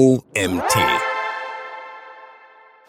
OMT.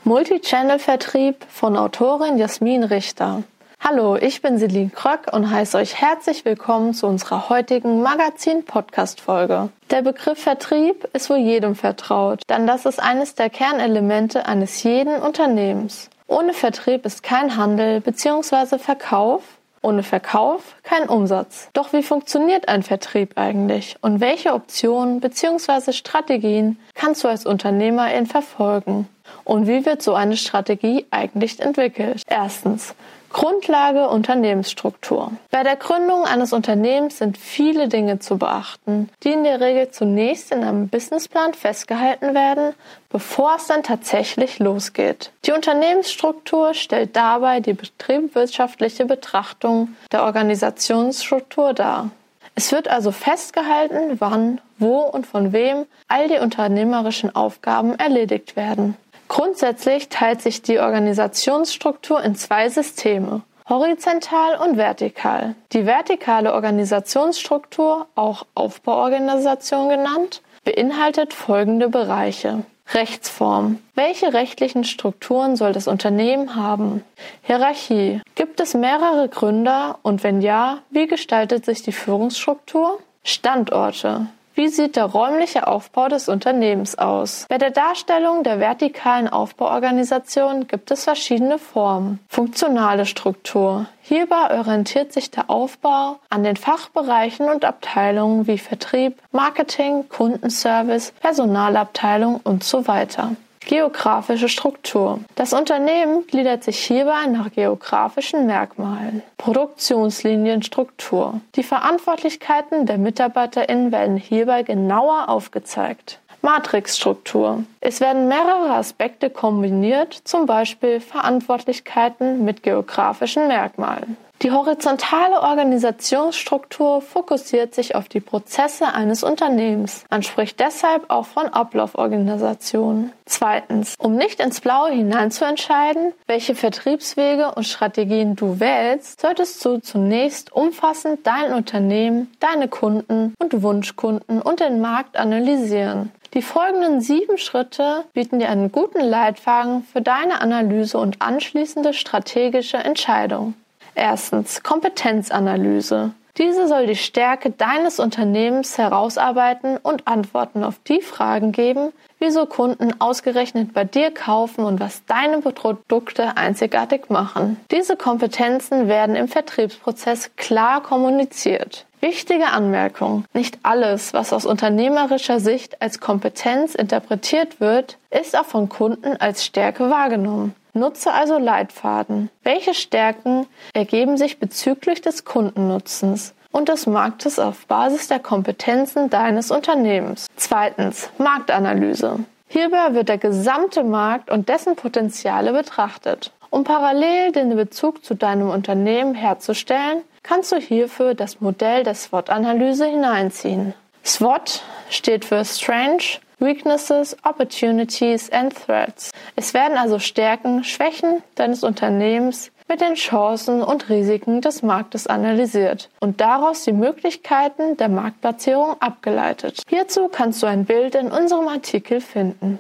Multichannel-Vertrieb von Autorin Jasmin Richter. Hallo, ich bin Celine Kröck und heiße euch herzlich willkommen zu unserer heutigen Magazin-Podcast-Folge. Der Begriff Vertrieb ist wohl jedem vertraut, denn das ist eines der Kernelemente eines jeden Unternehmens. Ohne Vertrieb ist kein Handel bzw. Verkauf ohne Verkauf kein Umsatz. Doch wie funktioniert ein Vertrieb eigentlich und welche Optionen bzw. Strategien kannst du als Unternehmerin verfolgen? Und wie wird so eine Strategie eigentlich entwickelt? Erstens. Grundlage Unternehmensstruktur. Bei der Gründung eines Unternehmens sind viele Dinge zu beachten, die in der Regel zunächst in einem Businessplan festgehalten werden, bevor es dann tatsächlich losgeht. Die Unternehmensstruktur stellt dabei die betriebswirtschaftliche Betrachtung der Organisationsstruktur dar. Es wird also festgehalten, wann, wo und von wem all die unternehmerischen Aufgaben erledigt werden. Grundsätzlich teilt sich die Organisationsstruktur in zwei Systeme, horizontal und vertikal. Die vertikale Organisationsstruktur, auch Aufbauorganisation genannt, beinhaltet folgende Bereiche. Rechtsform. Welche rechtlichen Strukturen soll das Unternehmen haben? Hierarchie. Gibt es mehrere Gründer und wenn ja, wie gestaltet sich die Führungsstruktur? Standorte. Wie sieht der räumliche Aufbau des Unternehmens aus? Bei der Darstellung der vertikalen Aufbauorganisation gibt es verschiedene Formen. Funktionale Struktur. Hierbei orientiert sich der Aufbau an den Fachbereichen und Abteilungen wie Vertrieb, Marketing, Kundenservice, Personalabteilung und so weiter. Geografische Struktur. Das Unternehmen gliedert sich hierbei nach geografischen Merkmalen. Produktionslinienstruktur. Die Verantwortlichkeiten der MitarbeiterInnen werden hierbei genauer aufgezeigt. Matrixstruktur. Es werden mehrere Aspekte kombiniert, zum Beispiel Verantwortlichkeiten mit geografischen Merkmalen. Die horizontale Organisationsstruktur fokussiert sich auf die Prozesse eines Unternehmens. Man spricht deshalb auch von Ablauforganisationen. Zweitens, um nicht ins Blaue hinein zu entscheiden, welche Vertriebswege und Strategien du wählst, solltest du zunächst umfassend dein Unternehmen, deine Kunden und Wunschkunden und den Markt analysieren. Die folgenden sieben Schritte bieten dir einen guten Leitfaden für deine Analyse und anschließende strategische Entscheidung. Erstens Kompetenzanalyse. Diese soll die Stärke deines Unternehmens herausarbeiten und Antworten auf die Fragen geben, wieso Kunden ausgerechnet bei dir kaufen und was deine Produkte einzigartig machen. Diese Kompetenzen werden im Vertriebsprozess klar kommuniziert. Wichtige Anmerkung. Nicht alles, was aus unternehmerischer Sicht als Kompetenz interpretiert wird, ist auch von Kunden als Stärke wahrgenommen. Nutze also Leitfaden. Welche Stärken ergeben sich bezüglich des Kundennutzens und des Marktes auf Basis der Kompetenzen deines Unternehmens? Zweitens, Marktanalyse. Hierbei wird der gesamte Markt und dessen Potenziale betrachtet. Um parallel den Bezug zu deinem Unternehmen herzustellen, kannst du hierfür das Modell der SWOT-Analyse hineinziehen. SWOT steht für Strange, Weaknesses, Opportunities and Threats. Es werden also Stärken, Schwächen deines Unternehmens mit den Chancen und Risiken des Marktes analysiert und daraus die Möglichkeiten der Marktplatzierung abgeleitet. Hierzu kannst du ein Bild in unserem Artikel finden.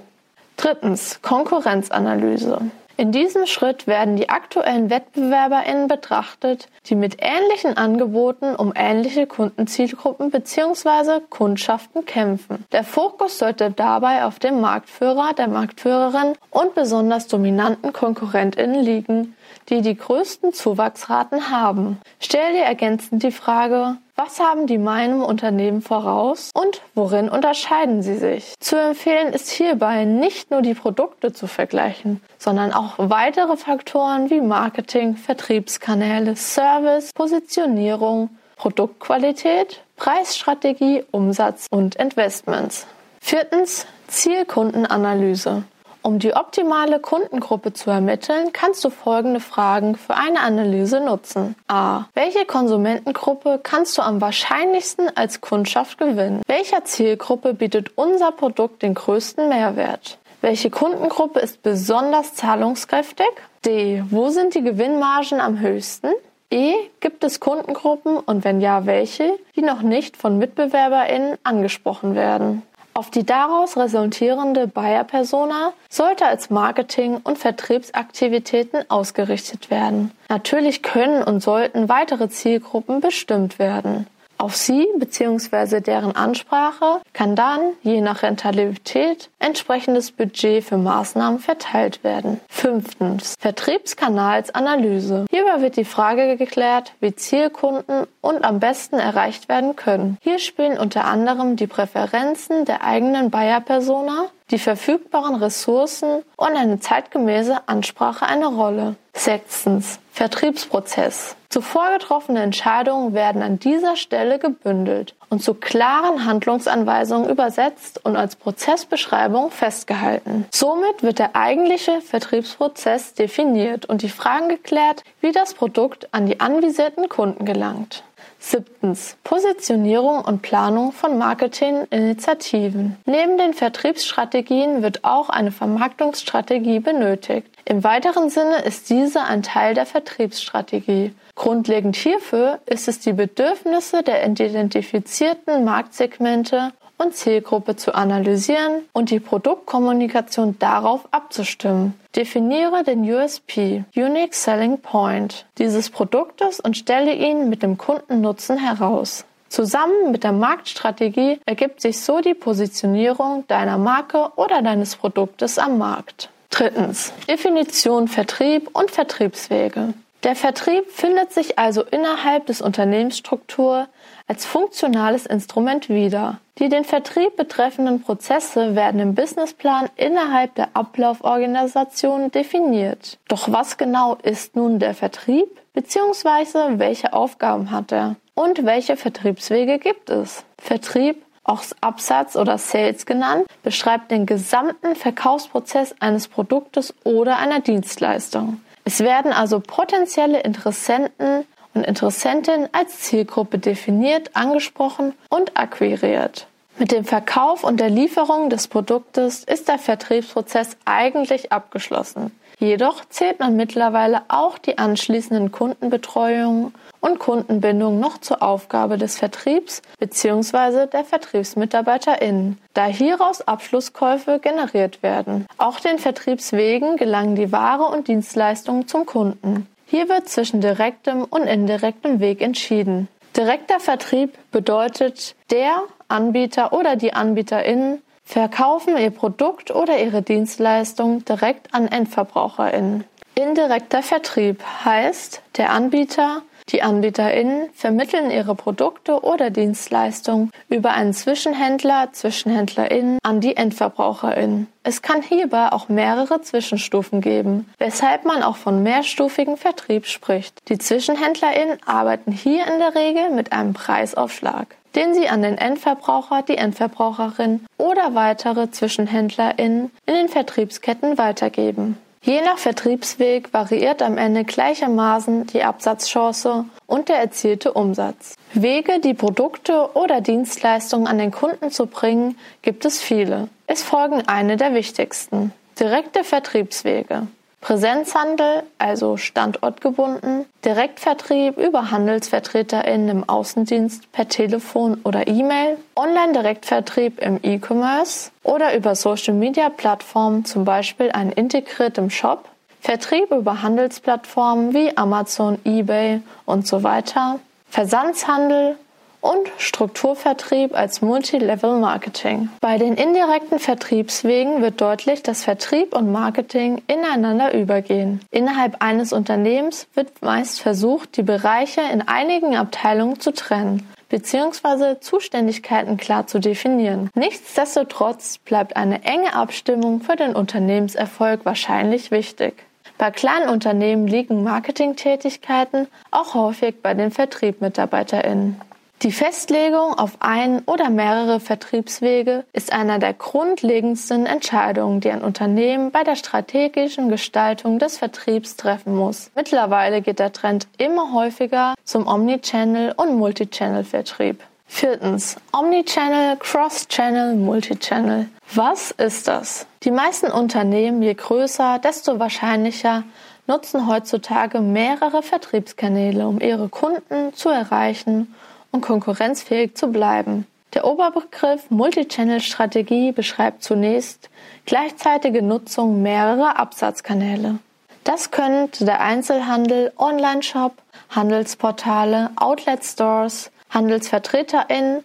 Drittens Konkurrenzanalyse. In diesem Schritt werden die aktuellen WettbewerberInnen betrachtet, die mit ähnlichen Angeboten um ähnliche Kundenzielgruppen bzw. Kundschaften kämpfen. Der Fokus sollte dabei auf dem Marktführer, der Marktführerin und besonders dominanten KonkurrentInnen liegen, die die größten Zuwachsraten haben. Stell dir ergänzend die Frage, was haben die meinem Unternehmen voraus und worin unterscheiden sie sich? Zu empfehlen ist hierbei nicht nur die Produkte zu vergleichen, sondern auch weitere Faktoren wie Marketing, Vertriebskanäle, Service, Positionierung, Produktqualität, Preisstrategie, Umsatz und Investments. Viertens Zielkundenanalyse. Um die optimale Kundengruppe zu ermitteln, kannst du folgende Fragen für eine Analyse nutzen. A. Welche Konsumentengruppe kannst du am wahrscheinlichsten als Kundschaft gewinnen? Welcher Zielgruppe bietet unser Produkt den größten Mehrwert? Welche Kundengruppe ist besonders zahlungskräftig? D. Wo sind die Gewinnmargen am höchsten? E. Gibt es Kundengruppen und wenn ja, welche, die noch nicht von MitbewerberInnen angesprochen werden? Auf die daraus resultierende Buyer-Persona sollte als Marketing- und Vertriebsaktivitäten ausgerichtet werden. Natürlich können und sollten weitere Zielgruppen bestimmt werden. Auf sie bzw. deren Ansprache kann dann, je nach Rentabilität, entsprechendes Budget für Maßnahmen verteilt werden. Fünftens. Vertriebskanalsanalyse. Hierbei wird die Frage geklärt, wie Zielkunden und am besten erreicht werden können. Hier spielen unter anderem die Präferenzen der eigenen Buyer-Persona, die verfügbaren Ressourcen und eine zeitgemäße Ansprache eine Rolle. Sechstens. Vertriebsprozess. Zuvor getroffene Entscheidungen werden an dieser Stelle gebündelt und zu klaren Handlungsanweisungen übersetzt und als Prozessbeschreibung festgehalten. Somit wird der eigentliche Vertriebsprozess definiert und die Fragen geklärt, wie das Produkt an die anvisierten Kunden gelangt. Siebtens. Positionierung und Planung von Marketinginitiativen. Neben den Vertriebsstrategien wird auch eine Vermarktungsstrategie benötigt. Im weiteren Sinne ist diese ein Teil der Vertriebsstrategie. Grundlegend hierfür ist es die Bedürfnisse der identifizierten Marktsegmente und Zielgruppe zu analysieren und die Produktkommunikation darauf abzustimmen. Definiere den USP, Unique Selling Point, dieses Produktes und stelle ihn mit dem Kundennutzen heraus. Zusammen mit der Marktstrategie ergibt sich so die Positionierung deiner Marke oder deines Produktes am Markt. Drittens. Definition Vertrieb und Vertriebswege. Der Vertrieb findet sich also innerhalb des Unternehmensstruktur als funktionales Instrument wieder. Die den Vertrieb betreffenden Prozesse werden im Businessplan innerhalb der Ablauforganisation definiert. Doch was genau ist nun der Vertrieb? Beziehungsweise welche Aufgaben hat er? Und welche Vertriebswege gibt es? Vertrieb auch Absatz oder Sales genannt, beschreibt den gesamten Verkaufsprozess eines Produktes oder einer Dienstleistung. Es werden also potenzielle Interessenten und Interessentinnen als Zielgruppe definiert, angesprochen und akquiriert. Mit dem Verkauf und der Lieferung des Produktes ist der Vertriebsprozess eigentlich abgeschlossen. Jedoch zählt man mittlerweile auch die anschließenden Kundenbetreuungen und Kundenbindung noch zur Aufgabe des Vertriebs bzw. der VertriebsmitarbeiterInnen, da hieraus Abschlusskäufe generiert werden. Auch den Vertriebswegen gelangen die Ware und Dienstleistungen zum Kunden. Hier wird zwischen direktem und indirektem Weg entschieden. Direkter Vertrieb bedeutet, der Anbieter oder die AnbieterInnen verkaufen ihr Produkt oder ihre Dienstleistung direkt an EndverbraucherInnen. Indirekter Vertrieb heißt, der Anbieter die AnbieterInnen vermitteln ihre Produkte oder Dienstleistungen über einen Zwischenhändler, ZwischenhändlerInnen an die EndverbraucherInnen. Es kann hierbei auch mehrere Zwischenstufen geben, weshalb man auch von mehrstufigen Vertrieb spricht. Die ZwischenhändlerInnen arbeiten hier in der Regel mit einem Preisaufschlag den sie an den Endverbraucher, die Endverbraucherin oder weitere ZwischenhändlerInnen in den Vertriebsketten weitergeben. Je nach Vertriebsweg variiert am Ende gleichermaßen die Absatzchance und der erzielte Umsatz. Wege, die Produkte oder Dienstleistungen an den Kunden zu bringen, gibt es viele. Es folgen eine der wichtigsten. Direkte Vertriebswege. Präsenzhandel, also standortgebunden, Direktvertrieb über HandelsvertreterInnen im Außendienst per Telefon oder E-Mail, Online-Direktvertrieb im E-Commerce oder über Social-Media-Plattformen, zum Beispiel einen integriertem Shop, Vertrieb über Handelsplattformen wie Amazon, eBay und so weiter, Versandshandel und Strukturvertrieb als Multilevel Marketing. Bei den indirekten Vertriebswegen wird deutlich, dass Vertrieb und Marketing ineinander übergehen. Innerhalb eines Unternehmens wird meist versucht, die Bereiche in einigen Abteilungen zu trennen bzw. Zuständigkeiten klar zu definieren. Nichtsdestotrotz bleibt eine enge Abstimmung für den Unternehmenserfolg wahrscheinlich wichtig. Bei kleinen Unternehmen liegen Marketingtätigkeiten auch häufig bei den Vertriebmitarbeiterinnen. Die Festlegung auf ein oder mehrere Vertriebswege ist einer der grundlegendsten Entscheidungen, die ein Unternehmen bei der strategischen Gestaltung des Vertriebs treffen muss. Mittlerweile geht der Trend immer häufiger zum Omnichannel- und Multichannel-Vertrieb. Viertens. Omnichannel, Cross-Channel, Multichannel. Was ist das? Die meisten Unternehmen, je größer, desto wahrscheinlicher, nutzen heutzutage mehrere Vertriebskanäle, um ihre Kunden zu erreichen und konkurrenzfähig zu bleiben. Der Oberbegriff Multichannel-Strategie beschreibt zunächst gleichzeitige Nutzung mehrerer Absatzkanäle. Das können der Einzelhandel, Online-Shop, Handelsportale, Outlet-Stores, HandelsvertreterInnen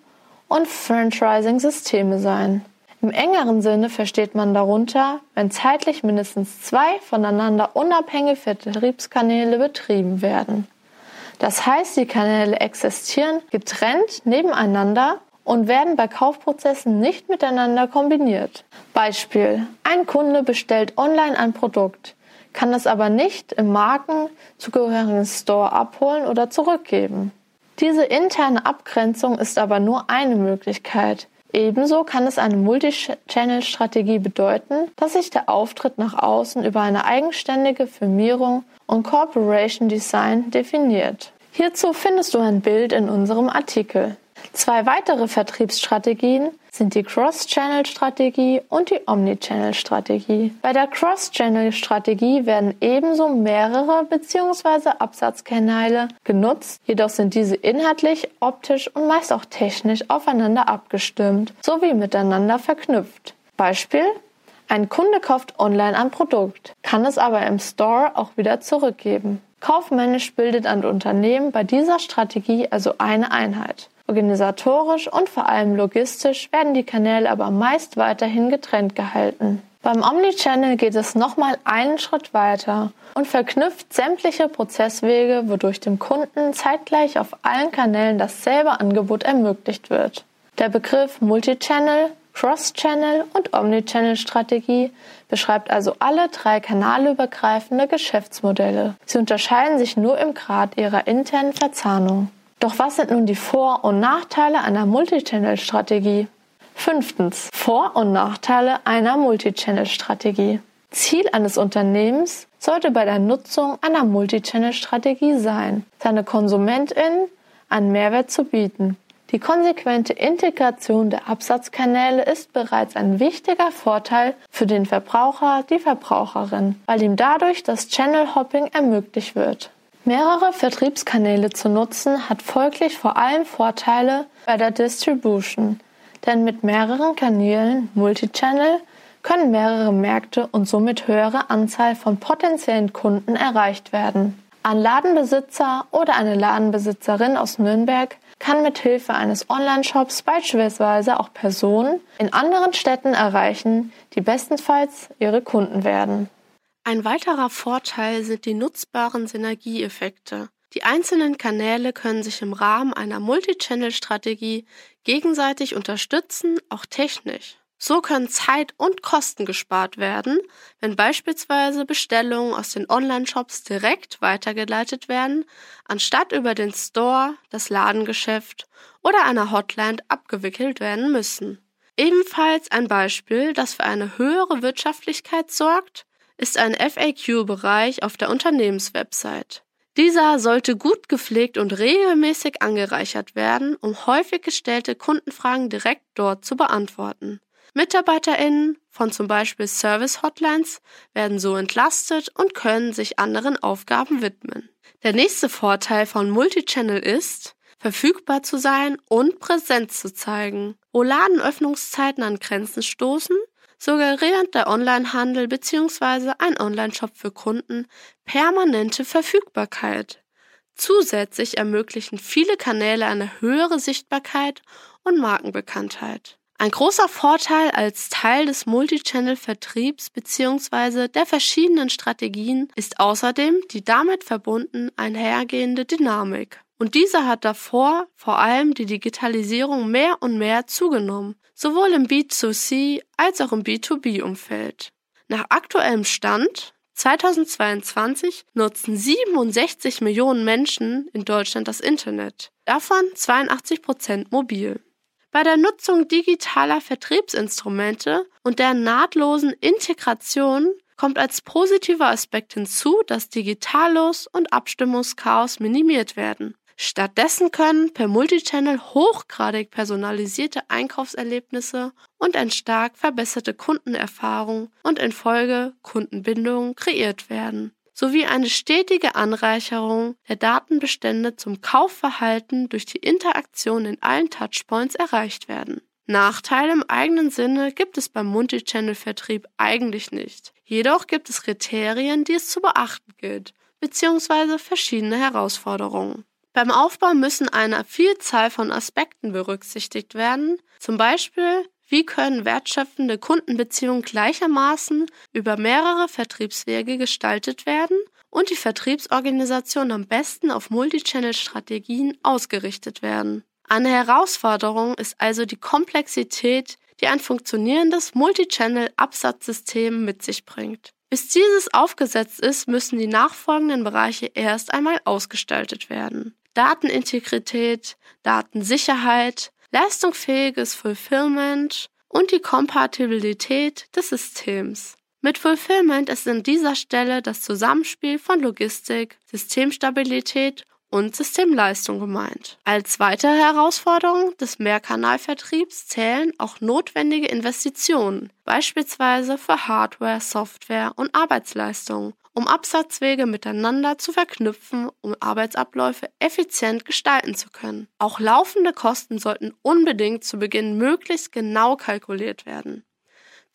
und Franchising-Systeme sein. Im engeren Sinne versteht man darunter, wenn zeitlich mindestens zwei voneinander unabhängige Vertriebskanäle betrieben werden. Das heißt, die Kanäle existieren getrennt nebeneinander und werden bei Kaufprozessen nicht miteinander kombiniert. Beispiel. Ein Kunde bestellt online ein Produkt, kann es aber nicht im markenzugehörigen Store abholen oder zurückgeben. Diese interne Abgrenzung ist aber nur eine Möglichkeit. Ebenso kann es eine Multichannel-Strategie bedeuten, dass sich der Auftritt nach außen über eine eigenständige Firmierung und Corporation Design definiert. Hierzu findest du ein Bild in unserem Artikel. Zwei weitere Vertriebsstrategien sind die Cross-Channel-Strategie und die Omni-Channel-Strategie. Bei der Cross-Channel-Strategie werden ebenso mehrere bzw. Absatzkanäle genutzt, jedoch sind diese inhaltlich, optisch und meist auch technisch aufeinander abgestimmt sowie miteinander verknüpft. Beispiel ein Kunde kauft online ein Produkt, kann es aber im Store auch wieder zurückgeben. Kaufmännisch bildet ein Unternehmen bei dieser Strategie also eine Einheit. Organisatorisch und vor allem logistisch werden die Kanäle aber meist weiterhin getrennt gehalten. Beim Omnichannel geht es nochmal einen Schritt weiter und verknüpft sämtliche Prozesswege, wodurch dem Kunden zeitgleich auf allen Kanälen dasselbe Angebot ermöglicht wird. Der Begriff Multichannel, Cross-Channel und Omnichannel-Strategie beschreibt also alle drei kanalübergreifende Geschäftsmodelle. Sie unterscheiden sich nur im Grad ihrer internen Verzahnung. Doch was sind nun die Vor- und Nachteile einer Multichannel-Strategie? Fünftens. Vor- und Nachteile einer Multichannel-Strategie. Ziel eines Unternehmens sollte bei der Nutzung einer Multichannel-Strategie sein, seine KonsumentInnen einen Mehrwert zu bieten. Die konsequente Integration der Absatzkanäle ist bereits ein wichtiger Vorteil für den Verbraucher, die Verbraucherin, weil ihm dadurch das Channel Hopping ermöglicht wird. Mehrere Vertriebskanäle zu nutzen hat folglich vor allem Vorteile bei der Distribution, denn mit mehreren Kanälen Multichannel können mehrere Märkte und somit höhere Anzahl von potenziellen Kunden erreicht werden. Ein Ladenbesitzer oder eine Ladenbesitzerin aus Nürnberg kann mit Hilfe eines Online-Shops beispielsweise auch Personen in anderen Städten erreichen, die bestenfalls ihre Kunden werden. Ein weiterer Vorteil sind die nutzbaren Synergieeffekte. Die einzelnen Kanäle können sich im Rahmen einer Multichannel-Strategie gegenseitig unterstützen, auch technisch. So können Zeit und Kosten gespart werden, wenn beispielsweise Bestellungen aus den Online-Shops direkt weitergeleitet werden, anstatt über den Store, das Ladengeschäft oder einer Hotline abgewickelt werden müssen. Ebenfalls ein Beispiel, das für eine höhere Wirtschaftlichkeit sorgt, ist ein FAQ-Bereich auf der Unternehmenswebsite. Dieser sollte gut gepflegt und regelmäßig angereichert werden, um häufig gestellte Kundenfragen direkt dort zu beantworten. MitarbeiterInnen von zum Beispiel Service-Hotlines werden so entlastet und können sich anderen Aufgaben widmen. Der nächste Vorteil von Multichannel ist, verfügbar zu sein und Präsenz zu zeigen. Wo Ladenöffnungszeiten an Grenzen stoßen, suggeriert der Onlinehandel bzw. ein Onlineshop für Kunden permanente Verfügbarkeit. Zusätzlich ermöglichen viele Kanäle eine höhere Sichtbarkeit und Markenbekanntheit. Ein großer Vorteil als Teil des Multichannel-Vertriebs bzw. der verschiedenen Strategien ist außerdem die damit verbunden einhergehende Dynamik. Und diese hat davor vor allem die Digitalisierung mehr und mehr zugenommen, sowohl im B2C als auch im B2B-Umfeld. Nach aktuellem Stand 2022 nutzen 67 Millionen Menschen in Deutschland das Internet, davon 82 Prozent mobil. Bei der Nutzung digitaler Vertriebsinstrumente und der nahtlosen Integration kommt als positiver Aspekt hinzu, dass Digitallos und Abstimmungschaos minimiert werden. Stattdessen können per Multichannel hochgradig personalisierte Einkaufserlebnisse und eine stark verbesserte Kundenerfahrung und in Folge Kundenbindung kreiert werden. Sowie eine stetige Anreicherung der Datenbestände zum Kaufverhalten durch die Interaktion in allen Touchpoints erreicht werden. Nachteile im eigenen Sinne gibt es beim Multichannel-Vertrieb eigentlich nicht. Jedoch gibt es Kriterien, die es zu beachten gilt, beziehungsweise verschiedene Herausforderungen. Beim Aufbau müssen eine Vielzahl von Aspekten berücksichtigt werden, zum Beispiel wie können wertschöpfende Kundenbeziehungen gleichermaßen über mehrere Vertriebswege gestaltet werden und die Vertriebsorganisation am besten auf Multichannel-Strategien ausgerichtet werden? Eine Herausforderung ist also die Komplexität, die ein funktionierendes Multichannel-Absatzsystem mit sich bringt. Bis dieses aufgesetzt ist, müssen die nachfolgenden Bereiche erst einmal ausgestaltet werden. Datenintegrität, Datensicherheit, leistungsfähiges Fulfillment und die Kompatibilität des Systems. Mit Fulfillment ist an dieser Stelle das Zusammenspiel von Logistik, Systemstabilität und Systemleistung gemeint. Als weitere Herausforderung des Mehrkanalvertriebs zählen auch notwendige Investitionen, beispielsweise für Hardware, Software und Arbeitsleistung, um Absatzwege miteinander zu verknüpfen, um Arbeitsabläufe effizient gestalten zu können. Auch laufende Kosten sollten unbedingt zu Beginn möglichst genau kalkuliert werden.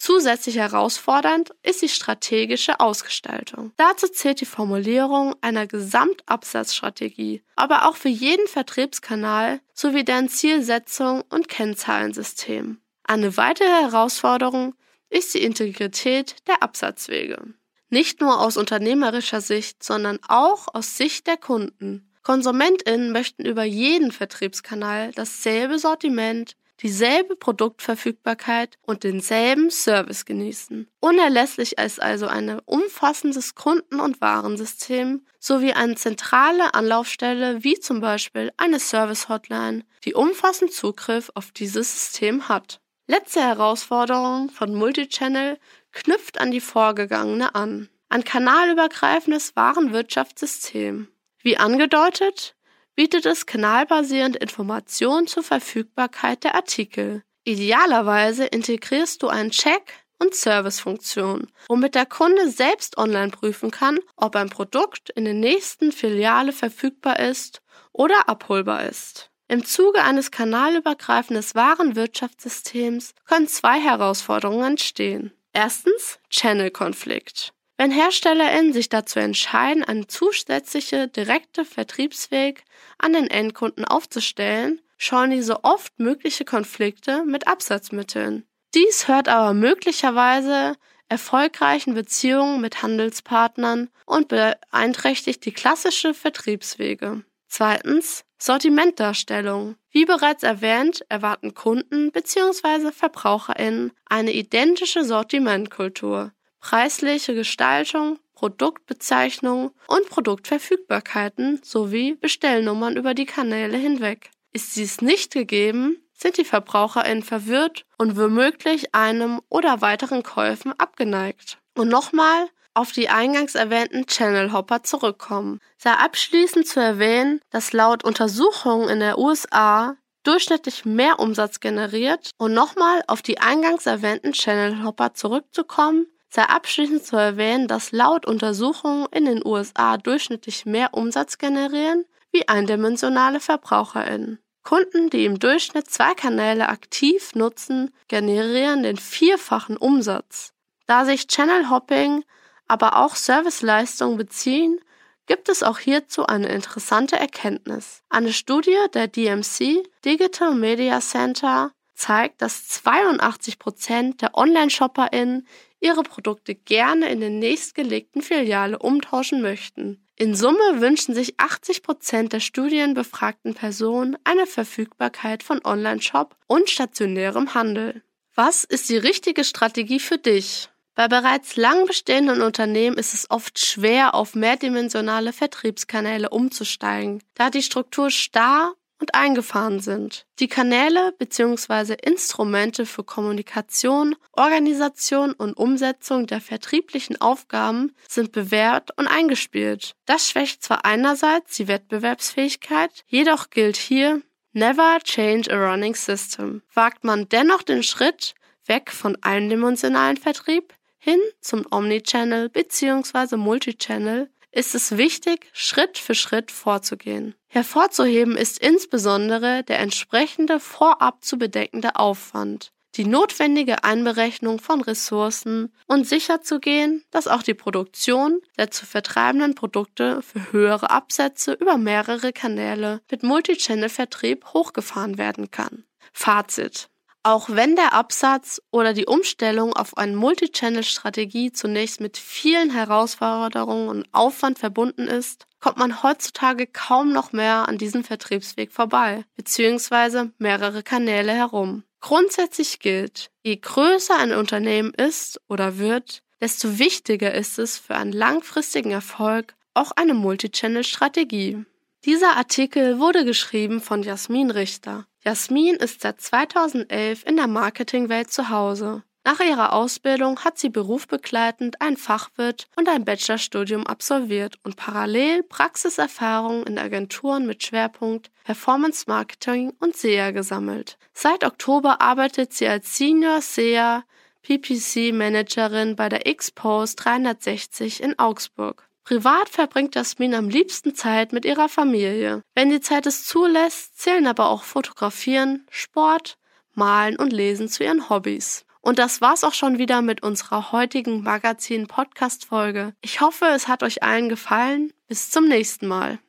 Zusätzlich herausfordernd ist die strategische Ausgestaltung. Dazu zählt die Formulierung einer Gesamtabsatzstrategie, aber auch für jeden Vertriebskanal sowie deren Zielsetzung und Kennzahlensystem. Eine weitere Herausforderung ist die Integrität der Absatzwege. Nicht nur aus unternehmerischer Sicht, sondern auch aus Sicht der Kunden. KonsumentInnen möchten über jeden Vertriebskanal dasselbe Sortiment, dieselbe Produktverfügbarkeit und denselben Service genießen. Unerlässlich ist also ein umfassendes Kunden- und Warensystem sowie eine zentrale Anlaufstelle wie zum Beispiel eine Service-Hotline, die umfassend Zugriff auf dieses System hat. Letzte Herausforderung von Multichannel knüpft an die vorgegangene an. Ein kanalübergreifendes Warenwirtschaftssystem. Wie angedeutet, bietet es kanalbasierend Informationen zur Verfügbarkeit der Artikel. Idealerweise integrierst du einen Check- und Servicefunktion, womit der Kunde selbst online prüfen kann, ob ein Produkt in der nächsten Filiale verfügbar ist oder abholbar ist. Im Zuge eines kanalübergreifenden Warenwirtschaftssystems können zwei Herausforderungen entstehen. Erstens Channel-Konflikt. Wenn HerstellerInnen sich dazu entscheiden, einen zusätzlichen direkten Vertriebsweg an den Endkunden aufzustellen, scheuen diese oft mögliche Konflikte mit Absatzmitteln. Dies hört aber möglicherweise erfolgreichen Beziehungen mit Handelspartnern und beeinträchtigt die klassische Vertriebswege. Zweitens Sortimentdarstellung. Wie bereits erwähnt, erwarten Kunden bzw. VerbraucherInnen eine identische Sortimentkultur preisliche Gestaltung, Produktbezeichnungen und Produktverfügbarkeiten sowie Bestellnummern über die Kanäle hinweg. Ist dies nicht gegeben, sind die VerbraucherInnen verwirrt und womöglich einem oder weiteren Käufen abgeneigt. Und nochmal auf die eingangs erwähnten Channel Hopper zurückkommen. Sei abschließend zu erwähnen, dass laut Untersuchungen in der USA durchschnittlich mehr Umsatz generiert und nochmal auf die eingangs erwähnten Channel Hopper zurückzukommen, sei abschließend zu erwähnen, dass laut Untersuchungen in den USA durchschnittlich mehr Umsatz generieren wie eindimensionale VerbraucherInnen. Kunden, die im Durchschnitt zwei Kanäle aktiv nutzen, generieren den vierfachen Umsatz. Da sich Channel Hopping aber auch Serviceleistungen beziehen, gibt es auch hierzu eine interessante Erkenntnis. Eine Studie der DMC Digital Media Center zeigt, dass 82 Prozent der Online-ShopperInnen ihre Produkte gerne in der nächstgelegten Filiale umtauschen möchten. In Summe wünschen sich 80 Prozent der studienbefragten Personen eine Verfügbarkeit von Online-Shop und stationärem Handel. Was ist die richtige Strategie für dich? Bei bereits lang bestehenden Unternehmen ist es oft schwer, auf mehrdimensionale Vertriebskanäle umzusteigen, da die Struktur starr und eingefahren sind. Die Kanäle bzw. Instrumente für Kommunikation, Organisation und Umsetzung der vertrieblichen Aufgaben sind bewährt und eingespielt. Das schwächt zwar einerseits die Wettbewerbsfähigkeit, jedoch gilt hier Never change a running system. Wagt man dennoch den Schritt weg von eindimensionalen Vertrieb, hin zum Omnichannel bzw. Multichannel ist es wichtig, Schritt für Schritt vorzugehen. Hervorzuheben ist insbesondere der entsprechende vorab zu bedeckende Aufwand, die notwendige Einberechnung von Ressourcen und sicherzugehen, dass auch die Produktion der zu vertreibenden Produkte für höhere Absätze über mehrere Kanäle mit Multichannel-Vertrieb hochgefahren werden kann. Fazit. Auch wenn der Absatz oder die Umstellung auf eine Multichannel-Strategie zunächst mit vielen Herausforderungen und Aufwand verbunden ist, kommt man heutzutage kaum noch mehr an diesem Vertriebsweg vorbei, beziehungsweise mehrere Kanäle herum. Grundsätzlich gilt, je größer ein Unternehmen ist oder wird, desto wichtiger ist es für einen langfristigen Erfolg auch eine Multichannel-Strategie. Dieser Artikel wurde geschrieben von Jasmin Richter. Jasmin ist seit 2011 in der Marketingwelt zu Hause. Nach ihrer Ausbildung hat sie berufsbegleitend ein Fachwirt und ein Bachelorstudium absolviert und parallel Praxiserfahrung in Agenturen mit Schwerpunkt Performance Marketing und SEA gesammelt. Seit Oktober arbeitet sie als Senior SEA PPC Managerin bei der X-Post 360 in Augsburg. Privat verbringt Jasmin am liebsten Zeit mit ihrer Familie. Wenn die Zeit es zulässt, zählen aber auch Fotografieren, Sport, Malen und Lesen zu ihren Hobbys. Und das war's auch schon wieder mit unserer heutigen Magazin-Podcast-Folge. Ich hoffe, es hat euch allen gefallen. Bis zum nächsten Mal.